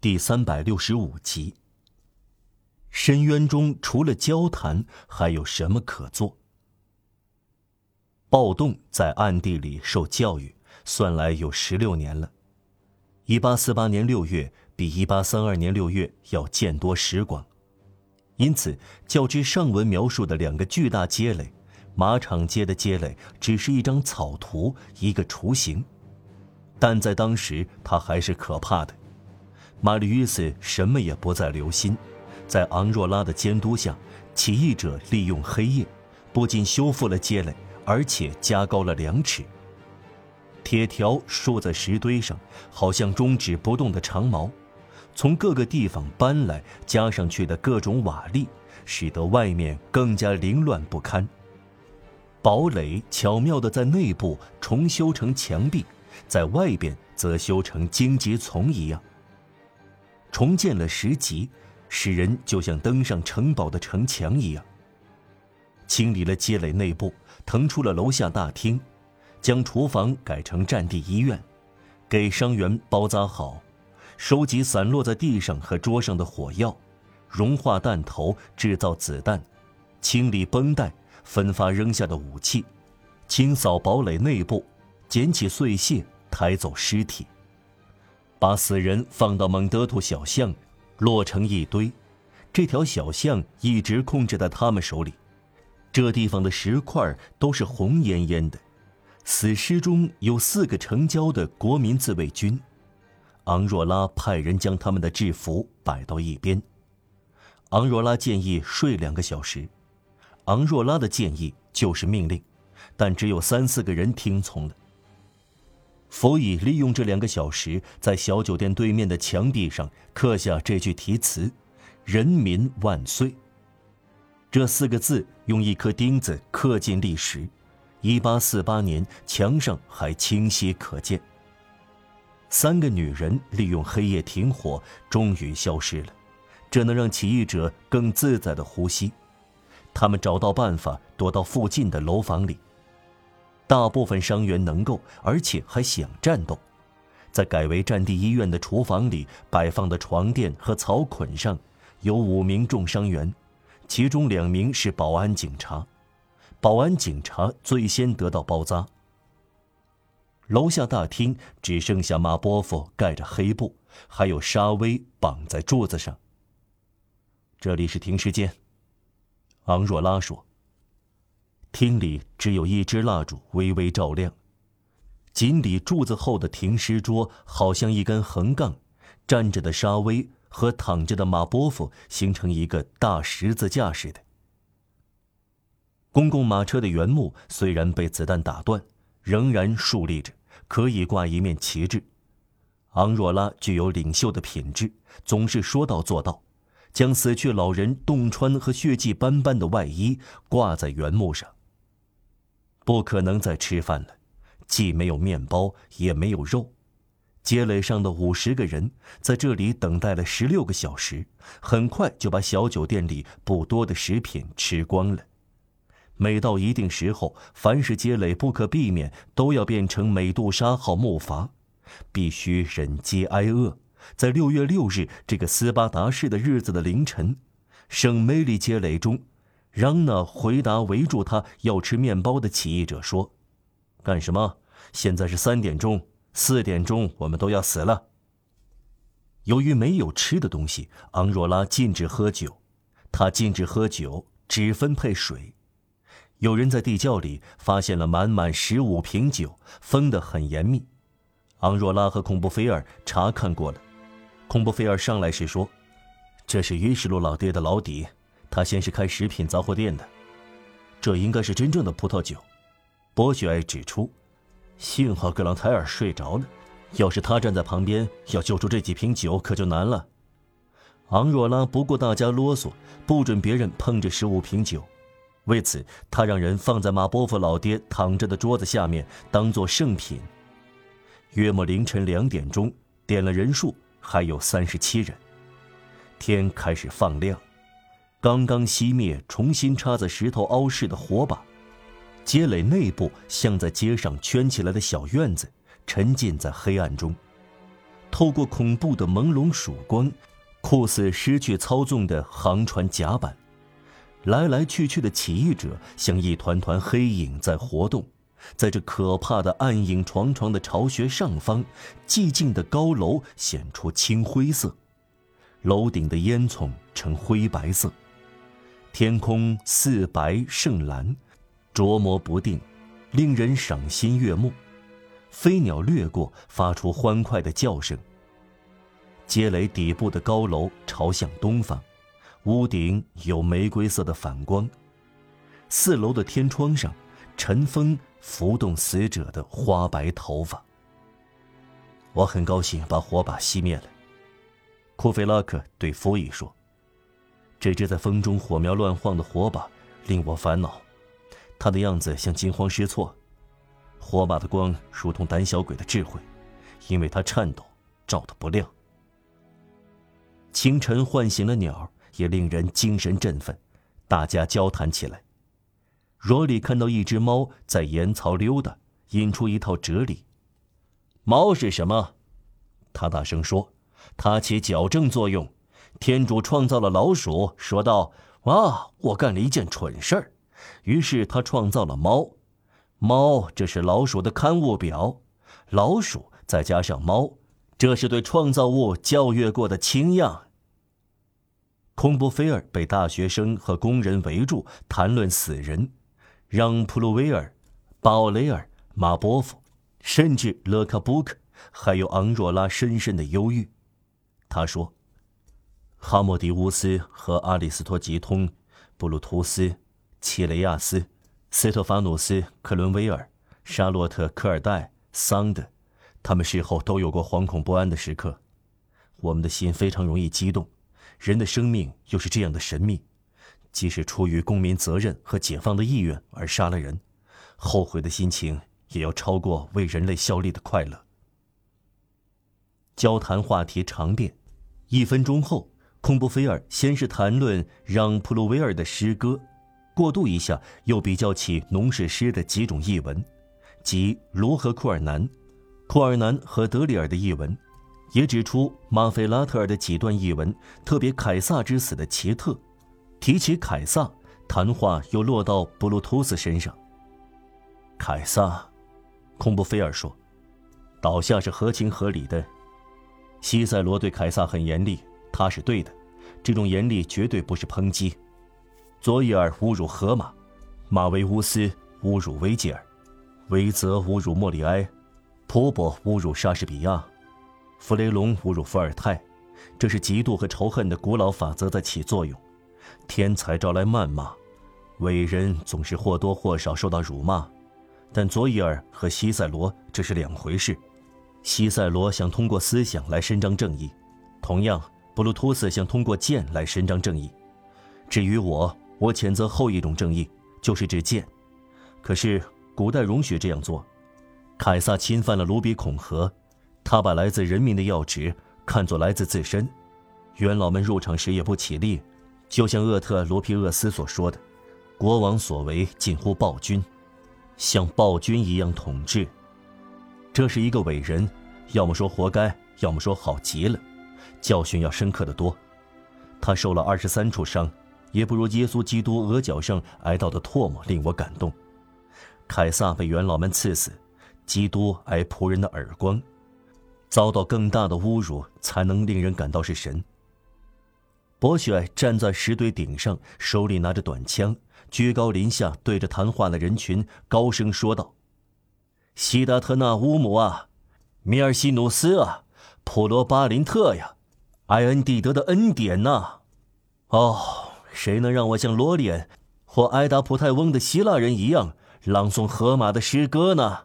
第三百六十五集。深渊中除了交谈，还有什么可做？暴动在暗地里受教育，算来有十六年了。一八四八年六月比一八三二年六月要见多识广，因此较之上文描述的两个巨大街垒，马场街的街垒只是一张草图，一个雏形，但在当时它还是可怕的。马吕伊斯什么也不再留心，在昂若拉的监督下，起义者利用黑夜，不仅修复了街垒，而且加高了两尺。铁条竖在石堆上，好像终止不动的长矛，从各个地方搬来加上去的各种瓦砾，使得外面更加凌乱不堪。堡垒巧妙地在内部重修成墙壁，在外边则修成荆棘丛一样。重建了十级，使人就像登上城堡的城墙一样。清理了街垒内部，腾出了楼下大厅，将厨房改成战地医院，给伤员包扎好，收集散落在地上和桌上的火药，融化弹头，制造子弹，清理绷带，分发扔下的武器，清扫堡垒内部，捡起碎屑，抬走尸体。把死人放到蒙德图小巷，摞成一堆。这条小巷一直控制在他们手里。这地方的石块都是红艳艳的。死尸中有四个成交的国民自卫军。昂若拉派人将他们的制服摆到一边。昂若拉建议睡两个小时。昂若拉的建议就是命令，但只有三四个人听从了。佛以利用这两个小时，在小酒店对面的墙壁上刻下这句题词：“人民万岁。”这四个字用一颗钉子刻进历史。一八四八年，墙上还清晰可见。三个女人利用黑夜停火，终于消失了，这能让起义者更自在的呼吸。他们找到办法，躲到附近的楼房里。大部分伤员能够，而且还想战斗，在改为战地医院的厨房里摆放的床垫和草捆上，有五名重伤员，其中两名是保安警察，保安警察最先得到包扎。楼下大厅只剩下马波夫盖着黑布，还有沙威绑在柱子上。这里是停尸间，昂若拉说。厅里只有一支蜡烛微微照亮，锦鲤柱子后的停尸桌好像一根横杠，站着的沙威和躺着的马波夫形成一个大十字架似的。公共马车的原木虽然被子弹打断，仍然竖立着，可以挂一面旗帜。昂若拉具有领袖的品质，总是说到做到，将死去老人洞穿和血迹斑斑的外衣挂在原木上。不可能再吃饭了，既没有面包，也没有肉。街垒上的五十个人在这里等待了十六个小时，很快就把小酒店里不多的食品吃光了。每到一定时候，凡是街垒不可避免都要变成美杜莎号木筏，必须忍饥挨饿。在六月六日这个斯巴达式的日子的凌晨，圣梅里街垒中。让那回答围住他要吃面包的起义者说：“干什么？现在是三点钟，四点钟我们都要死了。”由于没有吃的东西，昂若拉禁止喝酒，他禁止喝酒，只分配水。有人在地窖里发现了满满十五瓶酒，封得很严密。昂若拉和孔布菲尔查看过了。孔布菲尔上来时说：“这是于什路老爹的老底。”他先是开食品杂货店的，这应该是真正的葡萄酒。伯爵爱指出，幸好格朗泰尔睡着了，要是他站在旁边，要救出这几瓶酒可就难了。昂若拉不顾大家啰嗦，不准别人碰这十五瓶酒，为此他让人放在马波夫老爹躺着的桌子下面，当做圣品。约莫凌晨两点钟，点了人数还有三十七人，天开始放亮。刚刚熄灭、重新插在石头凹式的火把，街垒内部像在街上圈起来的小院子，沉浸在黑暗中。透过恐怖的朦胧曙光，酷似失去操纵的航船甲板。来来去去的起义者像一团团黑影在活动，在这可怕的暗影幢幢的巢穴上方，寂静的高楼显出青灰色，楼顶的烟囱呈灰白色，天空似白胜蓝，捉摸不定，令人赏心悦目。飞鸟掠过，发出欢快的叫声。街垒底部的高楼朝向东方。屋顶有玫瑰色的反光，四楼的天窗上，晨风拂动死者的花白头发。我很高兴把火把熄灭了。库菲拉克对弗伊说：“这只在风中火苗乱晃的火把令我烦恼，它的样子像惊慌失措。火把的光如同胆小鬼的智慧，因为它颤抖，照得不亮。清晨唤醒了鸟。”也令人精神振奋，大家交谈起来。罗里看到一只猫在岩槽溜达，引出一套哲理：“猫是什么？”他大声说：“它起矫正作用。天主创造了老鼠，说道：‘哇，我干了一件蠢事儿。’于是他创造了猫。猫，这是老鼠的刊物表。老鼠再加上猫，这是对创造物教育过的清样。”空布菲尔被大学生和工人围住谈论死人，让普鲁威尔、鲍雷尔、马波夫，甚至勒卡布克，还有昂若拉深深的忧郁。他说：“哈莫迪乌斯和阿里斯托吉通、布鲁图斯、齐雷亚斯、斯特法努斯、克伦威尔、沙洛特、科尔代、桑德，他们事后都有过惶恐不安的时刻。我们的心非常容易激动。”人的生命又是这样的神秘，即使出于公民责任和解放的意愿而杀了人，后悔的心情也要超过为人类效力的快乐。交谈话题长变，一分钟后，孔布菲尔先是谈论让·普鲁维尔的诗歌，过渡一下又比较起农事诗的几种译文，即卢和库尔南、库尔南和德里尔的译文。也指出马菲拉特尔的几段译文，特别凯撒之死的奇特。提起凯撒，谈话又落到布鲁图斯身上。凯撒，孔布菲尔说，倒下是合情合理的。西塞罗对凯撒很严厉，他是对的。这种严厉绝对不是抨击。佐伊尔侮辱荷马，马维乌斯侮辱维吉尔，维泽侮辱莫里埃，普伯侮辱莎士比亚。弗雷龙侮辱伏尔泰，这是嫉妒和仇恨的古老法则在起作用。天才招来谩骂，伟人总是或多或少受到辱骂。但佐伊尔和西塞罗这是两回事。西塞罗想通过思想来伸张正义，同样，布鲁托斯想通过剑来伸张正义。至于我，我谴责后一种正义，就是指剑。可是古代容许这样做。凯撒侵犯了卢比孔河。他把来自人民的要职看作来自自身，元老们入场时也不起立，就像厄特罗皮厄斯所说的：“国王所为近乎暴君，像暴君一样统治。”这是一个伟人，要么说活该，要么说好极了，教训要深刻的多。他受了二十三处伤，也不如耶稣基督额角上挨到的唾沫令我感动。凯撒被元老们刺死，基督挨仆人的耳光。遭到更大的侮辱，才能令人感到是神。博雪站在石堆顶上，手里拿着短枪，居高临下对着谈话的人群高声说道：“西达特纳乌姆啊，米尔西努斯啊，普罗巴林特呀，埃恩蒂德的恩典呐！哦，谁能让我像罗脸或埃达普泰翁的希腊人一样朗诵荷马的诗歌呢？”